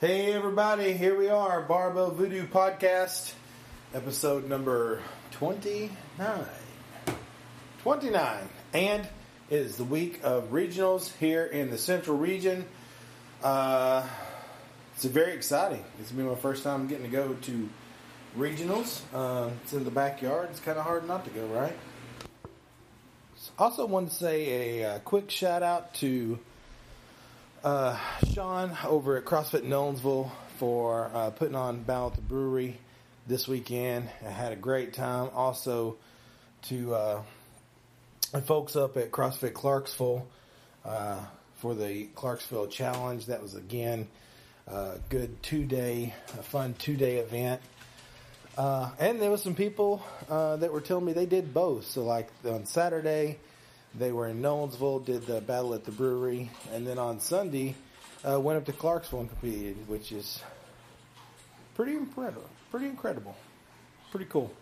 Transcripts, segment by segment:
Hey everybody, here we are, Barbell Voodoo Podcast, episode number 29. 29. And it is the week of regionals here in the central region. Uh, it's very exciting. It's been my first time getting to go to regionals. Uh, it's in the backyard. It's kind of hard not to go, right? Also, want to say a, uh quick shout out to uh, Sean over at CrossFit Nolensville for uh, putting on Battle at the Brewery this weekend. I had a great time. Also to uh, the folks up at CrossFit Clarksville uh, for the Clarksville Challenge. That was again a good two day, a fun two day event. Uh, and there was some people uh, that were telling me they did both. So like on Saturday, they were in Nolensville, did the battle at the brewery, and then on Sunday, uh, went up to Clarksville and competed, which is pretty incredible. Pretty incredible. Pretty cool.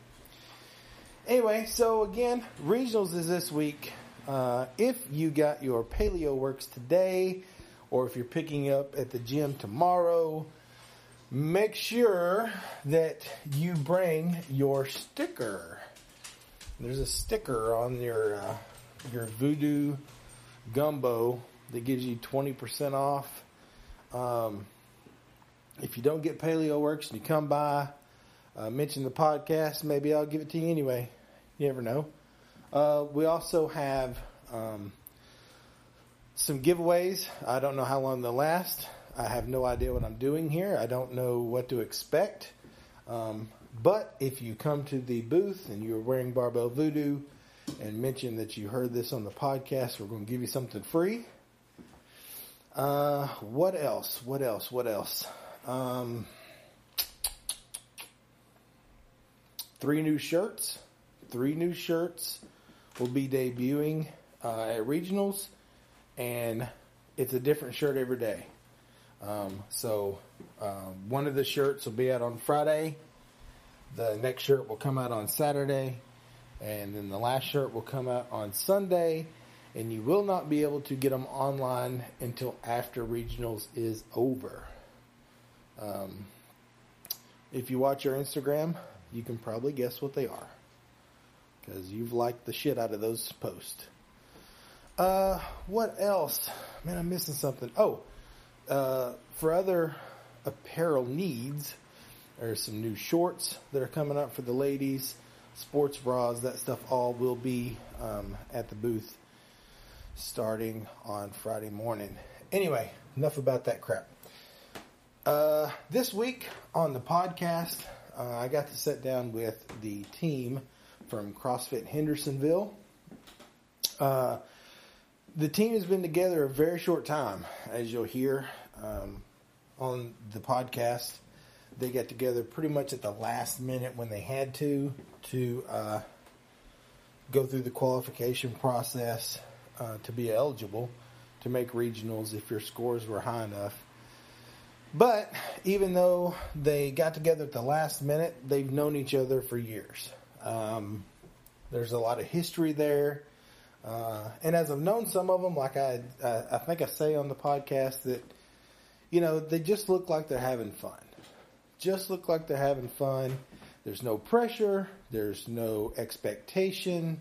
Anyway, so again, regionals is this week. Uh, if you got your Paleo Works today, or if you're picking up at the gym tomorrow, make sure that you bring your sticker. There's a sticker on your uh, your Voodoo Gumbo that gives you 20% off. Um, if you don't get Paleo Works and you come by, uh, mention the podcast, maybe I'll give it to you anyway. You never know. Uh, we also have um, some giveaways. I don't know how long they'll last. I have no idea what I'm doing here. I don't know what to expect. Um, but if you come to the booth and you're wearing Barbell Voodoo, and mention that you heard this on the podcast. We're going to give you something free. Uh, what else? What else? What else? Um, three new shirts. Three new shirts will be debuting uh, at regionals, and it's a different shirt every day. Um, so uh, one of the shirts will be out on Friday. The next shirt will come out on Saturday and then the last shirt will come out on Sunday, and you will not be able to get them online until after regionals is over. Um, if you watch our Instagram, you can probably guess what they are because you've liked the shit out of those posts. Uh, what else? Man, I'm missing something. Oh, uh, for other apparel needs, there's some new shorts that are coming up for the ladies sports bras, that stuff all will be um, at the booth starting on Friday morning. Anyway, enough about that crap. Uh, this week on the podcast, uh, I got to sit down with the team from CrossFit Hendersonville. Uh, the team has been together a very short time, as you'll hear um, on the podcast they got together pretty much at the last minute when they had to to uh, go through the qualification process uh, to be eligible to make regionals if your scores were high enough. But even though they got together at the last minute, they've known each other for years. Um, there's a lot of history there. Uh, and as I've known some of them, like I, I, I think I say on the podcast that, you know, they just look like they're having fun just look like they're having fun. There's no pressure. There's no expectation.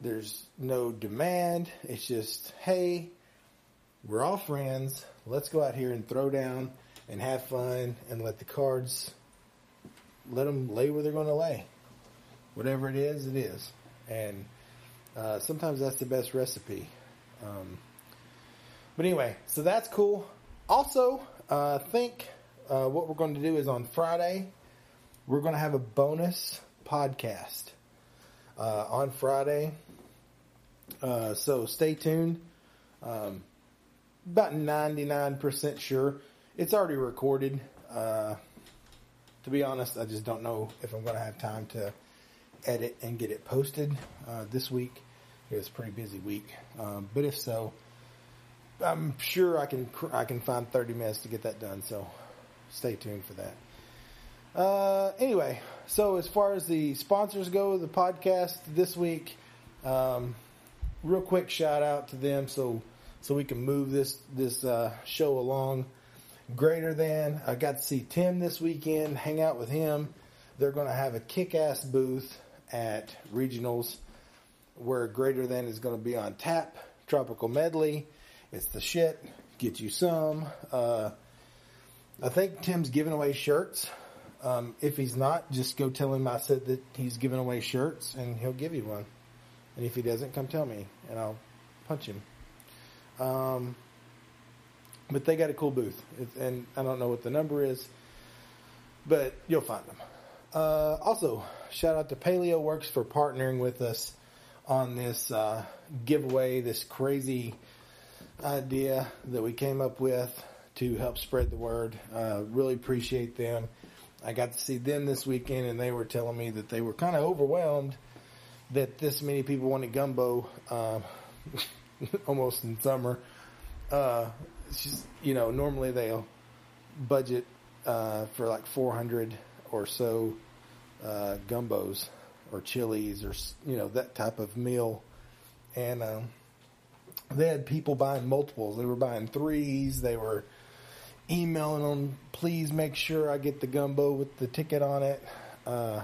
There's no demand. It's just, hey, we're all friends. Let's go out here and throw down and have fun and let the cards, let them lay where they're going to lay. Whatever it is, it is. And uh, sometimes that's the best recipe. Um, but anyway, so that's cool. Also, uh, think uh, what we're going to do is on Friday, we're going to have a bonus podcast uh, on Friday. Uh, so stay tuned. Um, about 99% sure. It's already recorded. Uh, to be honest, I just don't know if I'm going to have time to edit and get it posted uh, this week. It was a pretty busy week. Um, but if so, I'm sure I can I can find 30 minutes to get that done. So stay tuned for that. Uh, anyway, so as far as the sponsors go, the podcast this week, um, real quick shout out to them so so we can move this this uh, show along. greater than. I got to see Tim this weekend, hang out with him. They're going to have a kick ass booth at regionals where greater than is going to be on tap. Tropical medley. It's the shit. Get you some. Uh, I think Tim's giving away shirts. Um, if he's not, just go tell him I said that he's giving away shirts and he'll give you one. And if he doesn't, come tell me and I'll punch him. Um, but they got a cool booth, it's, and I don't know what the number is, but you'll find them. Uh, also, shout out to Paleo Works for partnering with us on this uh, giveaway, this crazy idea that we came up with to help spread the word. Uh, really appreciate them. I got to see them this weekend, and they were telling me that they were kind of overwhelmed that this many people wanted gumbo uh, almost in summer. Uh, just, you know, normally they'll budget uh, for like 400 or so uh, gumbos or chilies or, you know, that type of meal. And um, they had people buying multiples. They were buying threes. They were emailing them, please make sure I get the gumbo with the ticket on it. Uh,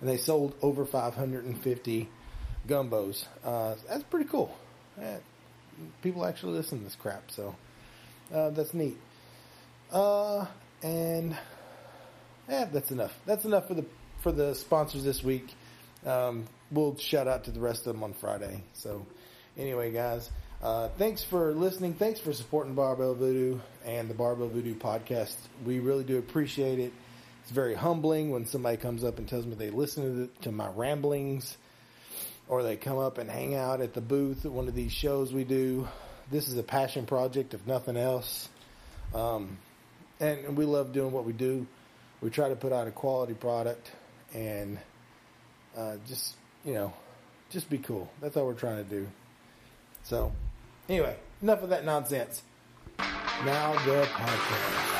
and they sold over 550 gumbos. Uh, that's pretty cool. Uh, people actually listen to this crap, so uh, that's neat. Uh, and yeah, that's enough. That's enough for the for the sponsors this week. Um, we'll shout out to the rest of them on Friday. So, anyway, guys, uh, thanks for listening. Thanks for supporting Barbell Voodoo and the Barbell Voodoo podcast. We really do appreciate it. It's very humbling when somebody comes up and tells me they listen to, the, to my ramblings or they come up and hang out at the booth at one of these shows we do. This is a passion project, if nothing else. Um, and, we love doing what we do. We try to put out a quality product and uh, just, you know, just be cool. That's all we're trying to do. So, anyway, enough of that nonsense. Now the podcast.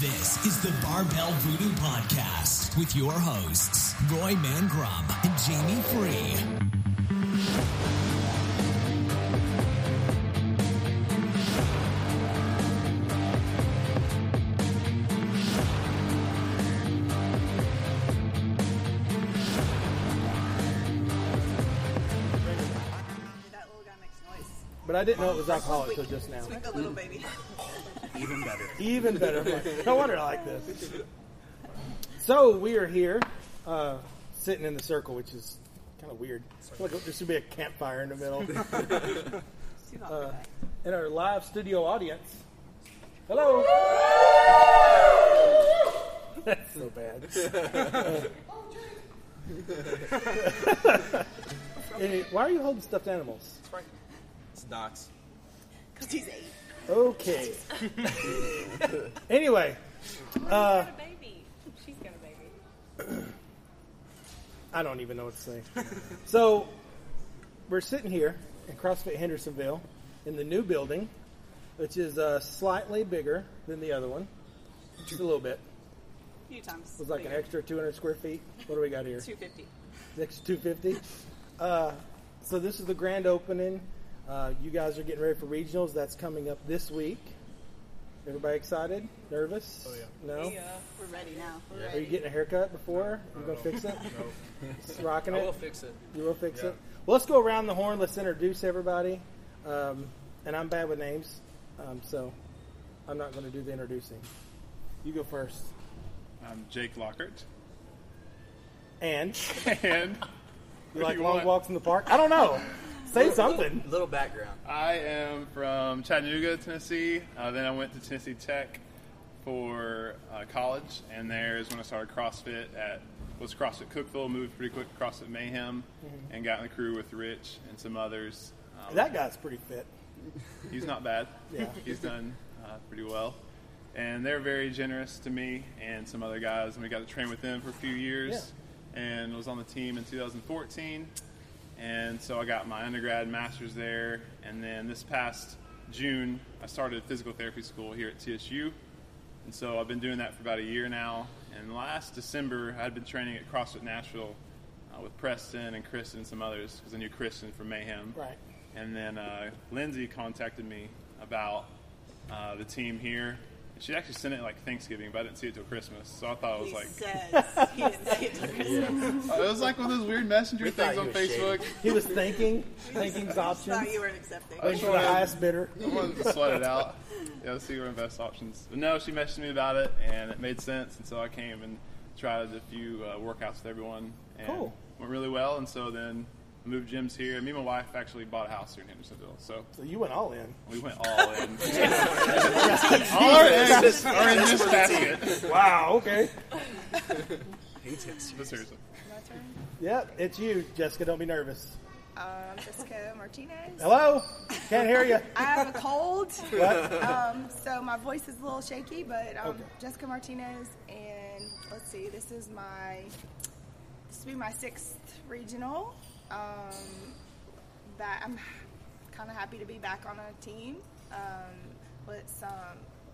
This is the Barbell Voodoo Podcast with your hosts, Roy Mangrum and Jamie Free. But I didn't know it was alcoholic until just now. Squeak a little baby. Even better. Even better. No wonder I like this. So we are here, uh, sitting in the circle, which is kind of weird. Like there should be a campfire in the middle. Too hot for that. in our live studio audience. Hello. That's so bad. Any- why are you holding stuffed animals? It's Docs. Because he's eight. Okay. anyway, uh, got a baby. She's got a baby. I don't even know what to say. so, we're sitting here in CrossFit Hendersonville in the new building, which is uh, slightly bigger than the other one. Just a little bit. A few times. It was like an extra 200 square feet. What do we got here? 250. Next 250. Uh, so this is the grand opening. Uh, you guys are getting ready for regionals. That's coming up this week. Everybody excited? Nervous? Oh, yeah. No. We, uh, we're ready now. We're Are you getting a haircut before? You gonna fix it? Just Rocking I it. will fix it. You will fix Yeah. it. Well, let's go around the horn. Let's introduce everybody. Um, and I'm bad with names, um, so I'm not going to do the introducing. You go first. I'm Jake Lockhart, And and you like you long want? walks in the park? I don't know. Say something. Little background. I am from Chattanooga, Tennessee. Uh, then I went to Tennessee Tech for uh, college, and there is when I started CrossFit at was CrossFit Cookeville. Moved pretty quick to CrossFit Mayhem, and got in the crew with Rich and some others. Um, That guy's pretty fit. he's not bad. Yeah. he's done uh, pretty well. And they're very generous to me and some other guys, and we got to train with them for a few years. yeah. And was on the team in 2014, and so I got my undergrad, master's there, and then this past June I started physical therapy school here at TSU, and so I've been doing that for about a year now. And last December I had been training at CrossFit Nashville uh, with Preston and Kristen and some others because I knew Kristen from Mayhem Right. And then uh, Lindsay contacted me about uh, the team here. She actually sent it like Thanksgiving, but I didn't see it till Christmas. So I thought it was He like says he didn't see it till Christmas. it was like one of those weird messenger We things on was shady. Facebook. He was thinking, thinking's Thought options. you weren't accepting. Waiting for the highest bidder. I wanted to sweat it out. Yeah, let's see what best options. But no, she messaged me about it, and it made sense. And so I came and tried a few uh, workouts with everyone, and Cool. went really well. And so then I moved gyms here. Me and my wife actually bought a house here in Hendersonville, so So you went all in. we went all in. all our eggs are in this basket. Wow. Okay. He tips. But seriously, My turn. Yep, it's you, Jessica. Don't be nervous. Um, Jessica Martinez. Hello. Can't hear you. I have a cold, What? um, so my voice is a little shaky. But um, Okay. Jessica Martinez, and let's see, this is my this will be my sixth regional. Um, that I'm kind of happy to be back on a team um, with some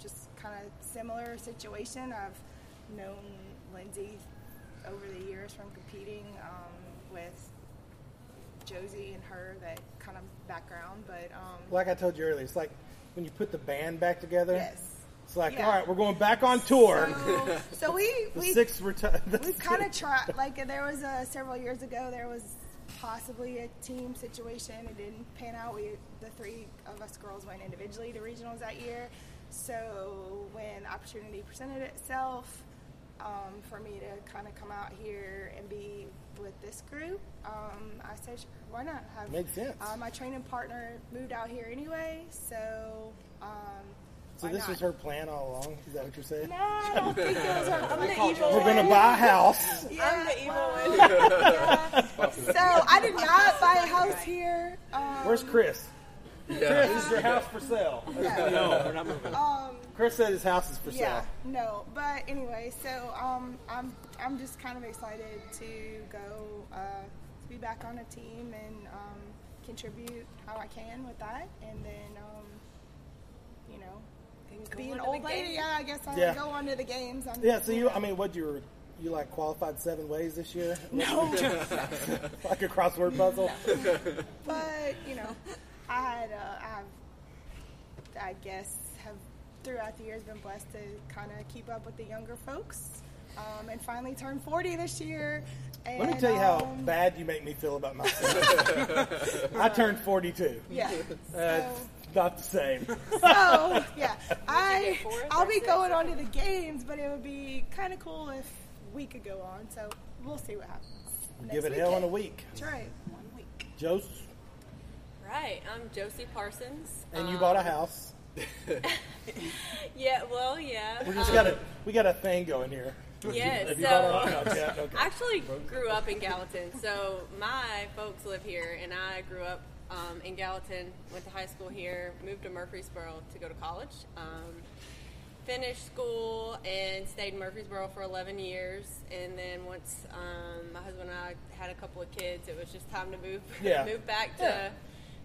just kind of similar situation. I've known Lindsay over the years from competing um, with Josie and her, that kind of background. But um, Like I told you earlier, it's like when you put the band back together. yes. It's like, Yeah. all right, we're going back on tour. So, so we the we six reti- the we kind of tried. Like there was a several years ago, there was possibly a team situation. It didn't pan out. We the three of us girls went individually to regionals that year. So when opportunity presented itself um, for me to kind of come out here and be with this group, um, I said, sure, why not? Have, Makes sense. Uh, my training partner moved out here anyway, so. Um, So why this not? was her plan all along. Is that what you're saying? No, I don't think it was her. I'm the evil We're gonna buy a house. I'm the evil one. So I did not buy a house here. Um, Where's Chris? Chris, Yeah. is your house for sale? No, we're not moving. um, Chris said his house is for yeah, sale. no, but anyway, so um, I'm I'm just kind of excited to go uh, to be back on a team and um, contribute how I can with that, and then um, you know, go be on an old lady. games. Yeah, I guess I'll Yeah. go on to the games. I'm, Yeah. So you, I mean, what you were, you like qualified seven ways this year? no, like a crossword puzzle. but you know, I had uh, I have I guess have throughout the years been blessed to kind of keep up with the younger folks, um, and finally turned forty this year. And, Let me tell you how um, bad you make me feel about myself. I turned 42. Yeah. Uh, So, not the same. so yeah, I I'll be going on to the games, but it would be kind of cool if we could go on. So we'll see what happens. Give it Next hell in a week. That's right. One week. Jose, Right. I'm Josie Parsons. and you Um, bought a house. Yeah. Well, yeah. We just um, got a we got a thing going here. Yeah. Have you bought a So house yet? Okay. I actually grew up in Gallatin. So my folks live here, and I grew up um, in Gallatin. Went to high school here. Moved to Murfreesboro to go to college. Um, finished school and stayed in Murfreesboro for 11 years. And then once um, my husband and I had a couple of kids, it was just time to move Yeah. move back to. Yeah.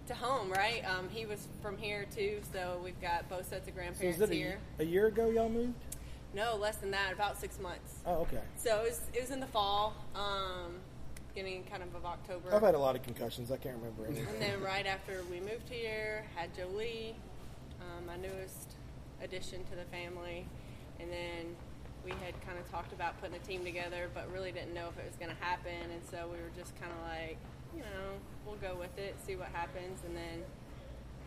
To home, right? Um, he was from here too, so we've got both sets of So grandparents is it here. a, a year ago y'all moved? No, less than that, about six months. Oh, okay. So it was, it was in the fall, um, beginning kind of of October. I've had a lot of concussions. I can't remember anything. and then right after we moved here, had Jolie, um, my newest addition to the family, and then we had kind of talked about putting a team together, but really didn't know if it was going to happen, and so we were just kind of like, you know, we'll go with it, see what happens, and then,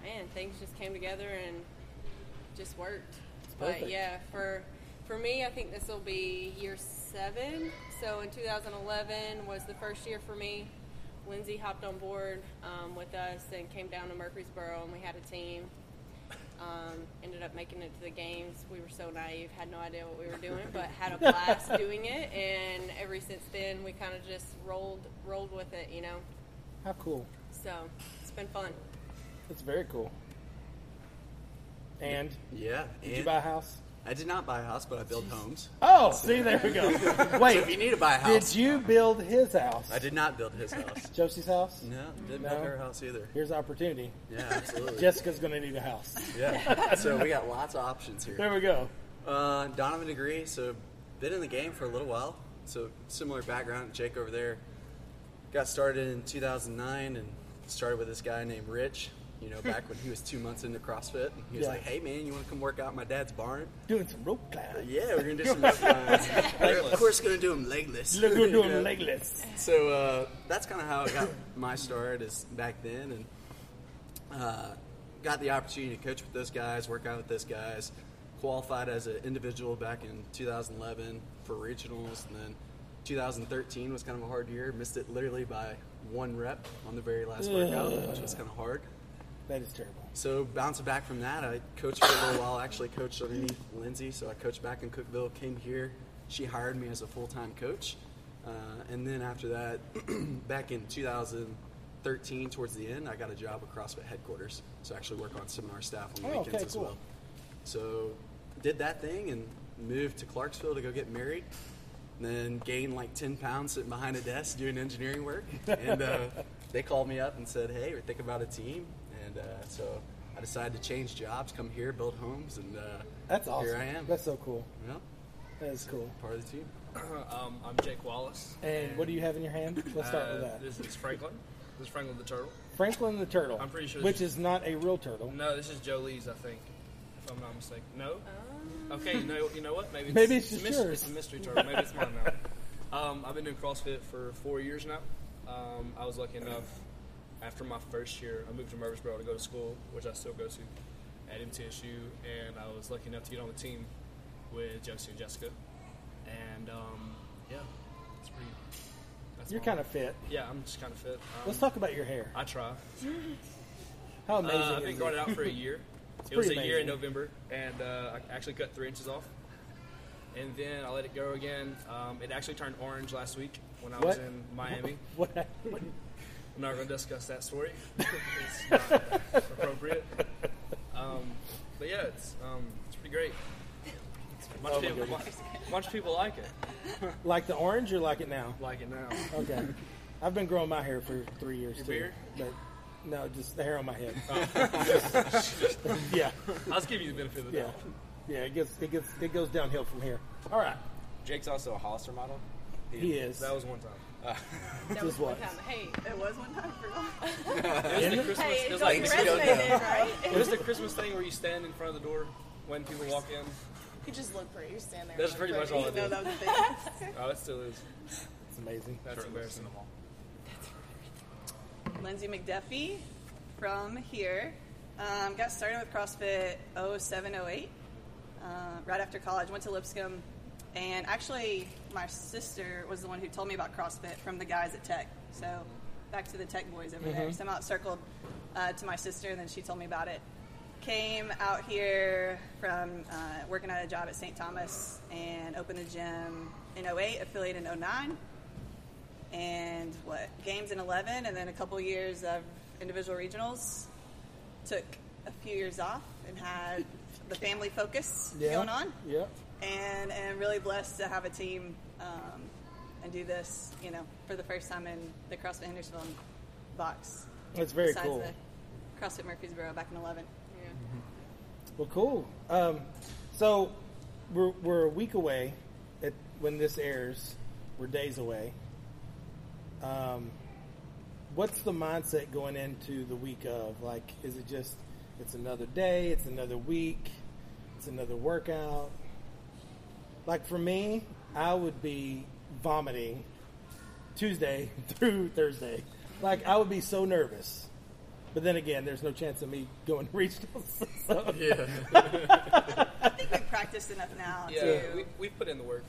man, things just came together and just worked. But yeah, for for me, I think this will be year seven. So in 2011 was the first year for me. Lindsay hopped on board um, with us and came down to Murfreesboro, and we had a team. Um, ended up making it to the games. We were so naive, had no idea what we were doing, but had a blast doing it. And ever since then, we kind of just rolled rolled with it, you know. How cool. So it's been fun. It's very cool. And Yeah. did you buy a house? I did not buy a house, but I built homes. Oh, see, there we go. Wait, so if you need to buy a house, did you build his house? I did not build his house. Josie's house? No, didn't No? build her house either. Here's opportunity. Yeah, absolutely. Jessica's going to need a house. Yeah. So we got lots of options here. There we go. Uh, Donovan Degree, so been in the game for a little while. So similar background. Jake over there got started in 2009 and started with this guy named Rich. You know, back when he was two months into CrossFit, he was Yeah. like, "Hey man, you want to come work out at my dad's barn?" Doing some rope climbing. Yeah, we're gonna do some rope climbs. We're of course gonna do them legless. We're You doing know? legless. So uh, that's kind of how I got my start is back then, and uh, got the opportunity to coach with those guys, work out with those guys. Qualified as an individual back in 2011 for regionals, and then 2013 was kind of a hard year. Missed it literally by one rep on the very last workout, which was kind of hard. That is terrible. So bouncing back from that, I coached for a little while. I actually coached underneath Lindsay, so I coached back in Cookeville. Came here, she hired me as a full time coach, uh, and then after that, back in 2013, towards the end, I got a job at CrossFit headquarters. So I actually work on seminar staff on the Oh, weekends okay, as cool. well. So did that thing and moved to Clarksville to go get married. Then gained like 10 pounds sitting behind a desk doing engineering work. And uh, they called me up and said, hey, we're thinking about a team. And uh, so I decided to change jobs, come here, build homes, and uh, That's awesome. here I am. That's so cool. yeah, That is cool. part of the team. Um, I'm Jake Wallace. And what do you have in your hand? Let's start with Uh, that. This is Franklin. This is Franklin the turtle. Franklin the turtle. I'm pretty sure Which is not a real turtle. No, this is Jolie's, I think, if I'm not mistaken. No. Okay, you know, you know what? Maybe it's, Maybe it's a just mystery, yours. It's a mystery turtle. Maybe it's mine now. Um, I've been doing CrossFit for four years now. Um, I was lucky enough after my first year, I moved to Murfreesboro to go to school, which I still go to at MTSU, and I was lucky enough to get on the team with Josie and Jessica. And um, yeah, it's pretty. That's You're kind of fit. Yeah, I'm just kind of fit. Um, Let's talk about your hair. I try. How amazing Uh, I've been growing it out for a year. it was a pretty year in. November, and uh, I actually cut three inches off. And then I let it go again. Um, it actually turned orange last week when I was in Miami. What happened? I'm not going to discuss that story. it's not appropriate. Um, but yeah, it's um, it's pretty great. A bunch, Oh of my people, goodness. bunch of people like it. Like the orange or like it now? Like it now. Okay. I've been growing my hair for three years Your too. beard? But no, just the hair on my head. Oh. yeah. I'll just give you the benefit of the Yeah. doubt. Yeah, it gets it gets it goes downhill from here. All right. Jake's also a Hollister model. He is. That was one time. That was one time. Hey, It was one time. for forgot. It was the Christmas. hey, it was like the resume right? It was the Christmas thing where you stand in front of the door when people walk in. You just look pretty. You stand there. That's and pretty much all I did. No, that was a thing. Oh, it still is. It's amazing. That's embarrassing. Lindsay McDuffie from here. Um, got started with CrossFit 07, 08. Uh, right after college, went to Lipscomb. And actually, my sister was the one who told me about CrossFit from the guys at Tech. So, back to the Tech boys over there. So, I'm out circled uh, to my sister, and then she told me about it. Came out here from uh, working at a job at St. Thomas and opened a gym in 08, affiliate in 09 and what games in 11 and then a couple years of individual regionals took a few years off and had the family focus Yeah. going on Yeah. And and really blessed to have a team um, and do this you know for the first time in the CrossFit Hendersonville box That's very besides cool. the CrossFit Murfreesboro back in 11 Yeah. Well, cool. Um, so we're we're a week away at when this airs. We're days away. Um, what's the mindset going into the week of? Like, is it just it's another day, it's another week, it's another workout? Like for me, I would be vomiting Tuesday through Thursday. Like I would be so nervous. But then again, there's no chance of me going to regionals. so. I think we've practiced enough now Yeah, to we, we've put in the work.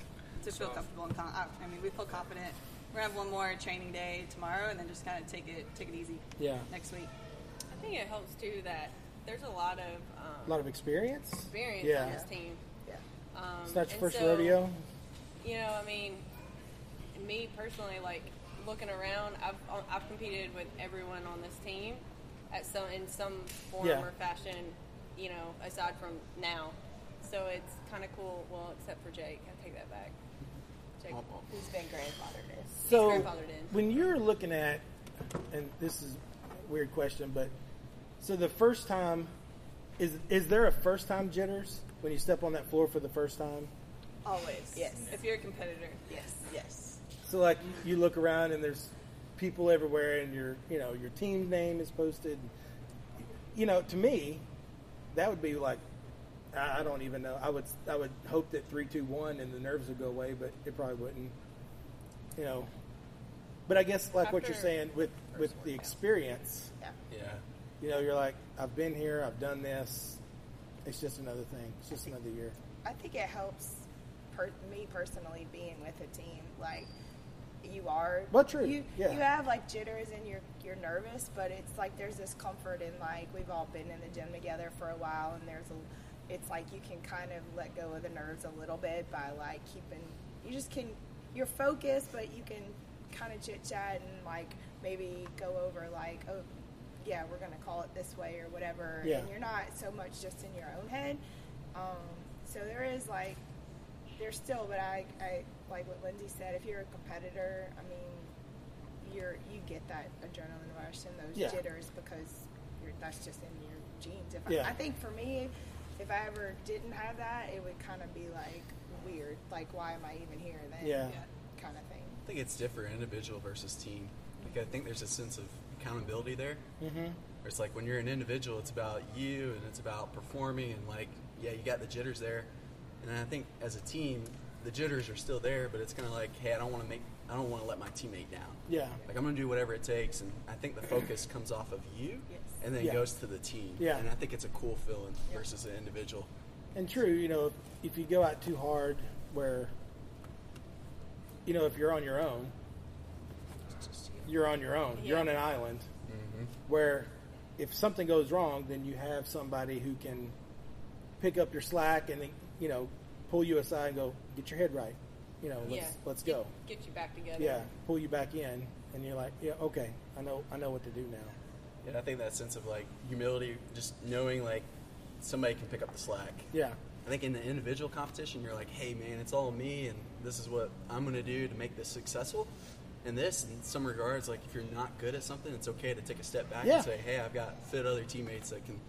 to feel So- comfortable and con- I mean we feel confident we're gonna have one more training day tomorrow and then just kind of take it take it easy Yeah. next week I think it helps too that there's a lot of um, A lot of experience. experience Yeah. on this team. Yeah Um, It's not your first so, rodeo. You know, I mean, me personally, like looking around, I've I've competed with everyone on this team at some in some form Yeah. or fashion. You know, aside from now, so it's kind of cool. Well, except for Jake, I take that back. Jake, who's been grandfathered in. So grandfathered in. when you're looking at, and this is a weird question, but so the first time, is is there a first time jitters when you step on that floor for the first time? always yes If you're a competitor, yes yes So like you look around and there's people everywhere, and your you know your team name is posted. You know, to me, that would be like I I don't even know. I would I would hope that three, two, one, and the nerves would go away, but it probably wouldn't. You know, but I guess like what you're saying with with the experience, Yeah. Yeah. you know, you're like I've been here, I've done this. It's just another thing. It's just another year. I think it helps per- me personally being with a team. Like you are, but true, You yeah. you have like jitters and you're you're nervous, but it's like there's this comfort in like we've all been in the gym together for a while, and there's a. It's like you can kind of let go of the nerves a little bit by like keeping. You just can. You're focused, but you can kind of chit chat and like maybe go over like oh yeah we're gonna call it this way or whatever Yeah. and you're not so much just in your own head um, so there is like there's still but I, I like what lindsay said if you're a competitor i mean you're you get that adrenaline rush and those Yeah. jitters because you're, that's just in your genes if Yeah. I, I think for me if i ever didn't have that it would kind of be like weird like why am i even here then Yeah. kind of thing I think it's different, individual versus team. Like I think there's a sense of accountability there. Mm-hmm. Where it's like when you're an individual, it's about you and it's about performing and like yeah, you got the jitters there. And I think as a team, the jitters are still there, but it's kind of like hey, I don't want to make, I don't want to let my teammate down. Yeah. Like I'm gonna do whatever it takes, and I think the focus comes off of you, Yes. and then Yeah. goes to the team. Yeah. And I think it's a cool feeling Yeah. versus an individual. And true, you know, if, if you go out too hard, where, you know, if you're on your own, you're on your own. You're on an island mm-hmm. where if something goes wrong, then you have somebody who can pick up your slack and, then, you know, pull you aside and go, get your head right. You know, let's, yeah. let's Get- go. Get you back together. Yeah, pull you back in. And you're like, yeah, okay, I know, I know what to do now. And I think that sense of like humility, just knowing like somebody can pick up the slack. Yeah. I think in the individual competition, you're like, hey man, it's all me, and this is what I'm going to do to make this successful. And this, in some regards, like if you're not good at something, it's okay to take a step back Yeah. and say, hey, I've got fit other teammates that can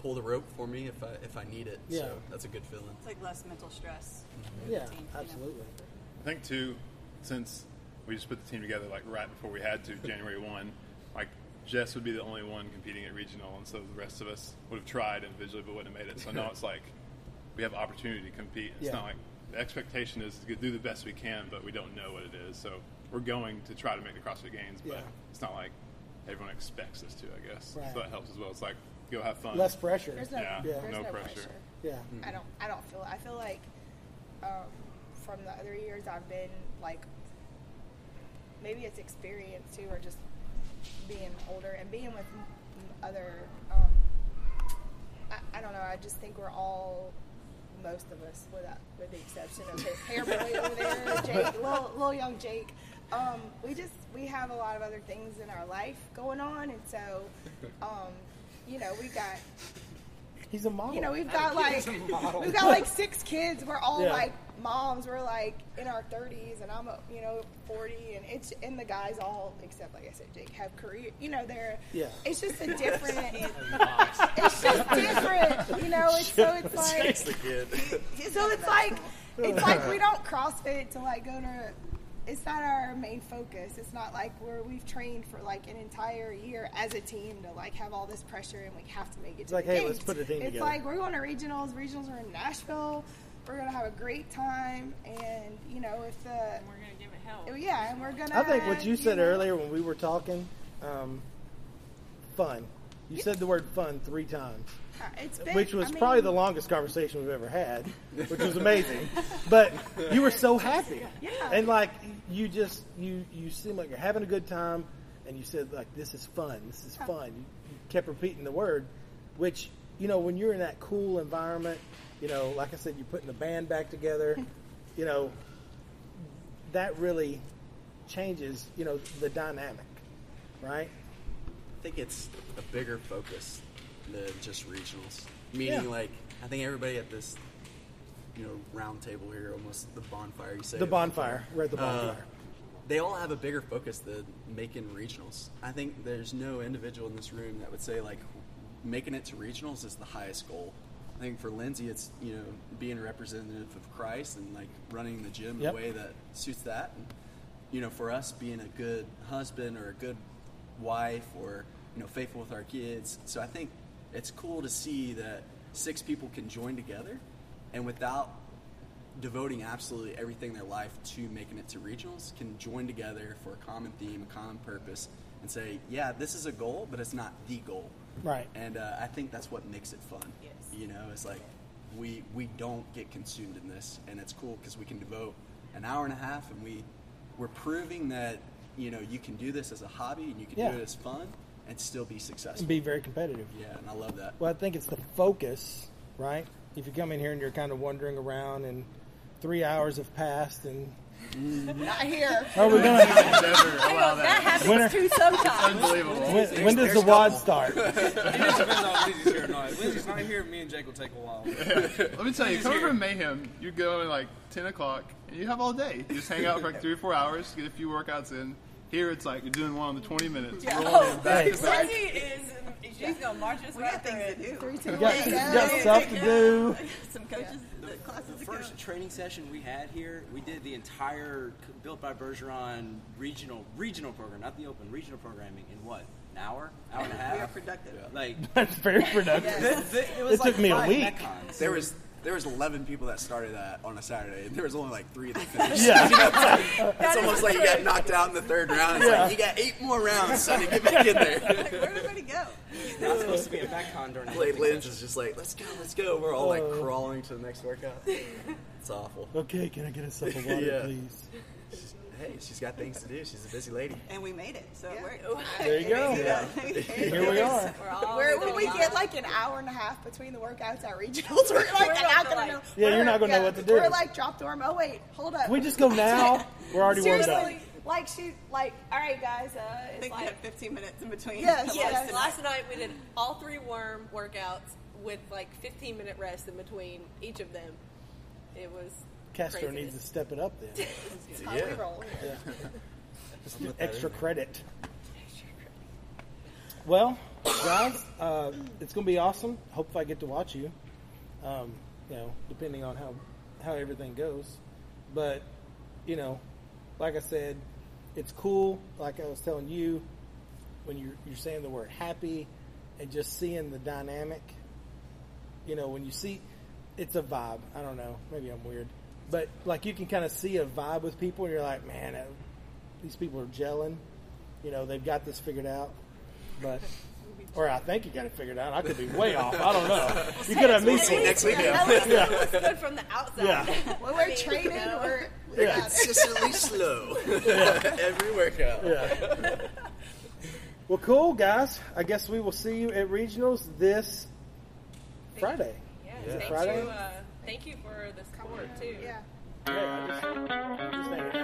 pull the rope for me if I if I need it. Yeah. So that's a good feeling. It's like less mental stress. Yeah, team, you know. absolutely. I think too, since we just put the team together like right before we had to, January one, like Jess would be the only one competing at regional, and so the rest of us would have tried individually but wouldn't have made it. So now it's like we have opportunity to compete. It's Yeah. not like the expectation is to do the best we can, but we don't know what it is. So we're going to try to make the CrossFit Games, but Yeah. it's not like everyone expects us to. I guess Right. so that helps as well. It's like go have fun. Less pressure. there's no, Yeah, Yeah. there's no no, pressure. pressure. Yeah. I don't. I don't feel. I feel like um, from the other years I've been like, maybe it's experience too, or just being older and being with m- m- other. Um, I, I don't know. I just think we're all, most of us, without with the exception of his hair boy over there, Jake, little, little young Jake. Um, we just we have a lot of other things in our life going on, and so, um, you know, we got He's a model. you know, we've got like we've got like six kids. We're all Yeah. like moms. We're like in our thirties, and I'm a, you know forty, and it's and the guys all except like I said, Jake have career. You know, they're Yeah. It's just a different. it's just different. You know, it's so it's like the kid. so it's like it's like we don't CrossFit to like go to. It's not our main focus. It's not like where we've trained for like an entire year as a team to like have all this pressure and we have to make it. to like, the hey, games. let's put a team It's together. like we're going to regionals. Regionals are in Nashville. We're gonna have a great time, and you know if the And we're gonna give it hell. oh, yeah, and we're gonna. I think what you said know, earlier when we were talking, um, fun. You said the word fun three times, it's Uh, been, which was I mean, probably the longest conversation we've ever had, which was amazing. but you were so happy, Yeah. and like you just you you seem like you're having a good time, and you said like this is fun, this is fun. You, you kept repeating the word, which you know when you're in that cool environment, you know, like I said, you're putting the band back together, you know, that really changes, you know, the dynamic, right? I think it's a bigger focus than just regionals. Meaning, Yeah. like, I think everybody at this, you know, round table here, almost the bonfire, you say. The bonfire. We're at the Uh, bonfire. they all have a bigger focus than making regionals. I think there's no individual in this room that would say, like, making it to regionals is the highest goal. I think for Lindsay, it's, you know, being a representative of Christ and, like, running the gym Yep. in a way that suits that. And you know, for us being a good husband or a good wife or you know faithful with our kids. So I think it's cool to see that six people can join together, and without devoting absolutely everything in their life to making it to regionals, can join together for a common theme, a common purpose, and say, yeah, this is a goal, but it's not the goal. Right. And uh, I think that's what makes it fun. Yes. You know, it's like we we don't get consumed in this, and it's cool because we can devote an hour and a half, and we we're proving that you know you can do this as a hobby and you can Yeah. do it as fun and still be successful. And be very competitive. yeah, and I love that. Well, I think it's the focus, right? If you come in here and you're kind of wandering around and three hours have passed and mm-hmm. Not here. are we going to Never allow That that. happens Winner. too sometimes. Unbelievable. when, when does the WOD start? It just depends on if Lindsay's here or not. If Lindsay's not here, me and Jake will take a while. Let me tell you, coming from Mayhem, you go in like 10 o'clock and you have all day. You just hang out for like three or four hours, get a few workouts in. Here it's like you're doing one on the 20 minutes. Yeah. rolling in back to back. Is she's gonna march us We right got through things it. to do. Three, two, You got, you go. got stuff to do. Some coaches, the classes The to go. first training session we had here, we did the entire built by Bergeron regional regional program, not the open regional programming in what an hour, hour and a half. We are productive. Like That's very productive. th- th- it was It like took me a five week. Metcons. There was there was 11 people that started that on a Saturday, and there was only like three that finished. Yeah. It's almost like you got knocked out in the third round. It's Yeah. like you got eight more rounds, son, to get back in there. Like, where did everybody go? not supposed to be a Metcon during the Blake opening Lynch is just like, let's go, let's go. We're all like Oh. crawling to the next workout. It's awful. Okay, can I get a sip of water, Yeah. please? Hey, she's got things to do. She's a busy lady. And we made it, so it worked. There you go. Yeah. Here we are. Where doing would we get like an hour and a half between the workouts at regionals? We're like We're not not gonna like- know. Yeah, you're we're- not gonna know what to do. We're like drop dorm. Oh wait, hold up. Can we just go now? We're already warmed up. like she, like all right, guys. Uh, I it's think we like had 15 minutes in between. Yes, Yes, Yes. last night we did all three worm workouts with like 15 minute rest in between each of them. It was Castro craziness. needs to step it up then. it's how we Yeah. roll. here. Just do extra credit. Well, guys, uh, it's going to be awesome. Hope I get to watch you. Um, you know, depending on how how everything goes. But you know, like I said, it's cool. Like I was telling you, when you're you're saying the word happy, and just seeing the dynamic. You know, when you see, it's a vibe. I don't know. Maybe I'm weird, but like you can kind of see a vibe with people, and you're like, man, uh, these people are gelling. You know, they've got this figured out. But, or I think you got it figured out. I could be way off. I don't know. You could have me See you next week. At least it looks good from the outside. Yeah. When we're training, you know. we're Yeah. Consistently slow. Every workout. Yeah. Well, cool, guys. I guess we will see you at regionals this Friday. Yeah, Yeah. thank Friday? you. Uh, thank you for the support too. yeah. Yeah,